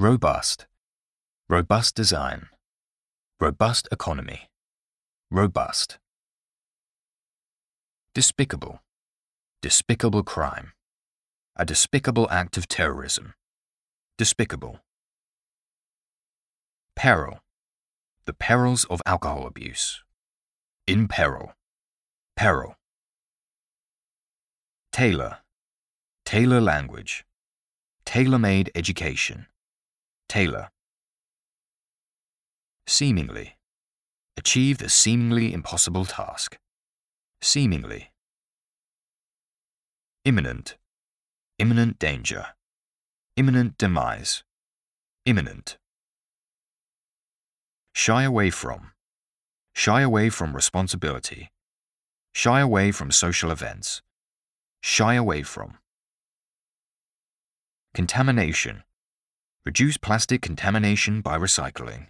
Robust. Robust design. Robust economy. Robust. Despicable. Despicable crime. A despicable act of terrorism. Despicable. Peril. The perils of alcohol abuse. In peril. Peril. Tailor. Tailor language. Tailor-made education. Tailor. Seemingly. Achieve the seemingly impossible task. Seemingly. Imminent. Imminent danger. Imminent demise. Imminent. Shy away from. Shy away from responsibility. Shy away from social events. Shy away from. Contamination. Reduce plastic contamination by recycling.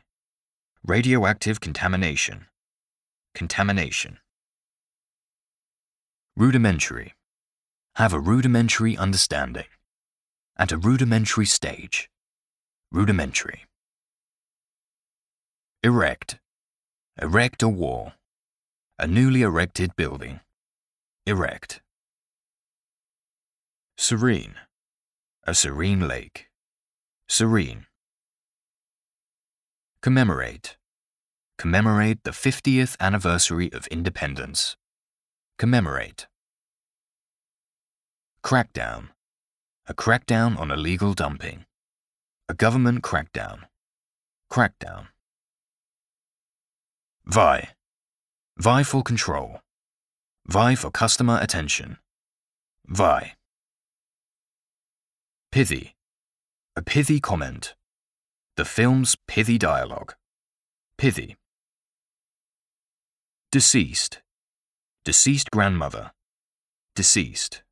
Radioactive contamination. Contamination. Rudimentary. Have a rudimentary understanding. At a rudimentary stage. Rudimentary. Erect. Erect a wall. A newly erected building. Erect. Serene. A serene lake. Serene. Commemorate. Commemorate the 50th anniversary of independence. Commemorate. Crackdown. A crackdown on illegal dumping. A government crackdown. Crackdown. Vie. Vie for control. Vie for customer attention. Vie. Pithy. A pithy comment. The film's pithy dialogue. Pithy. Deceased. Deceased grandmother. Deceased.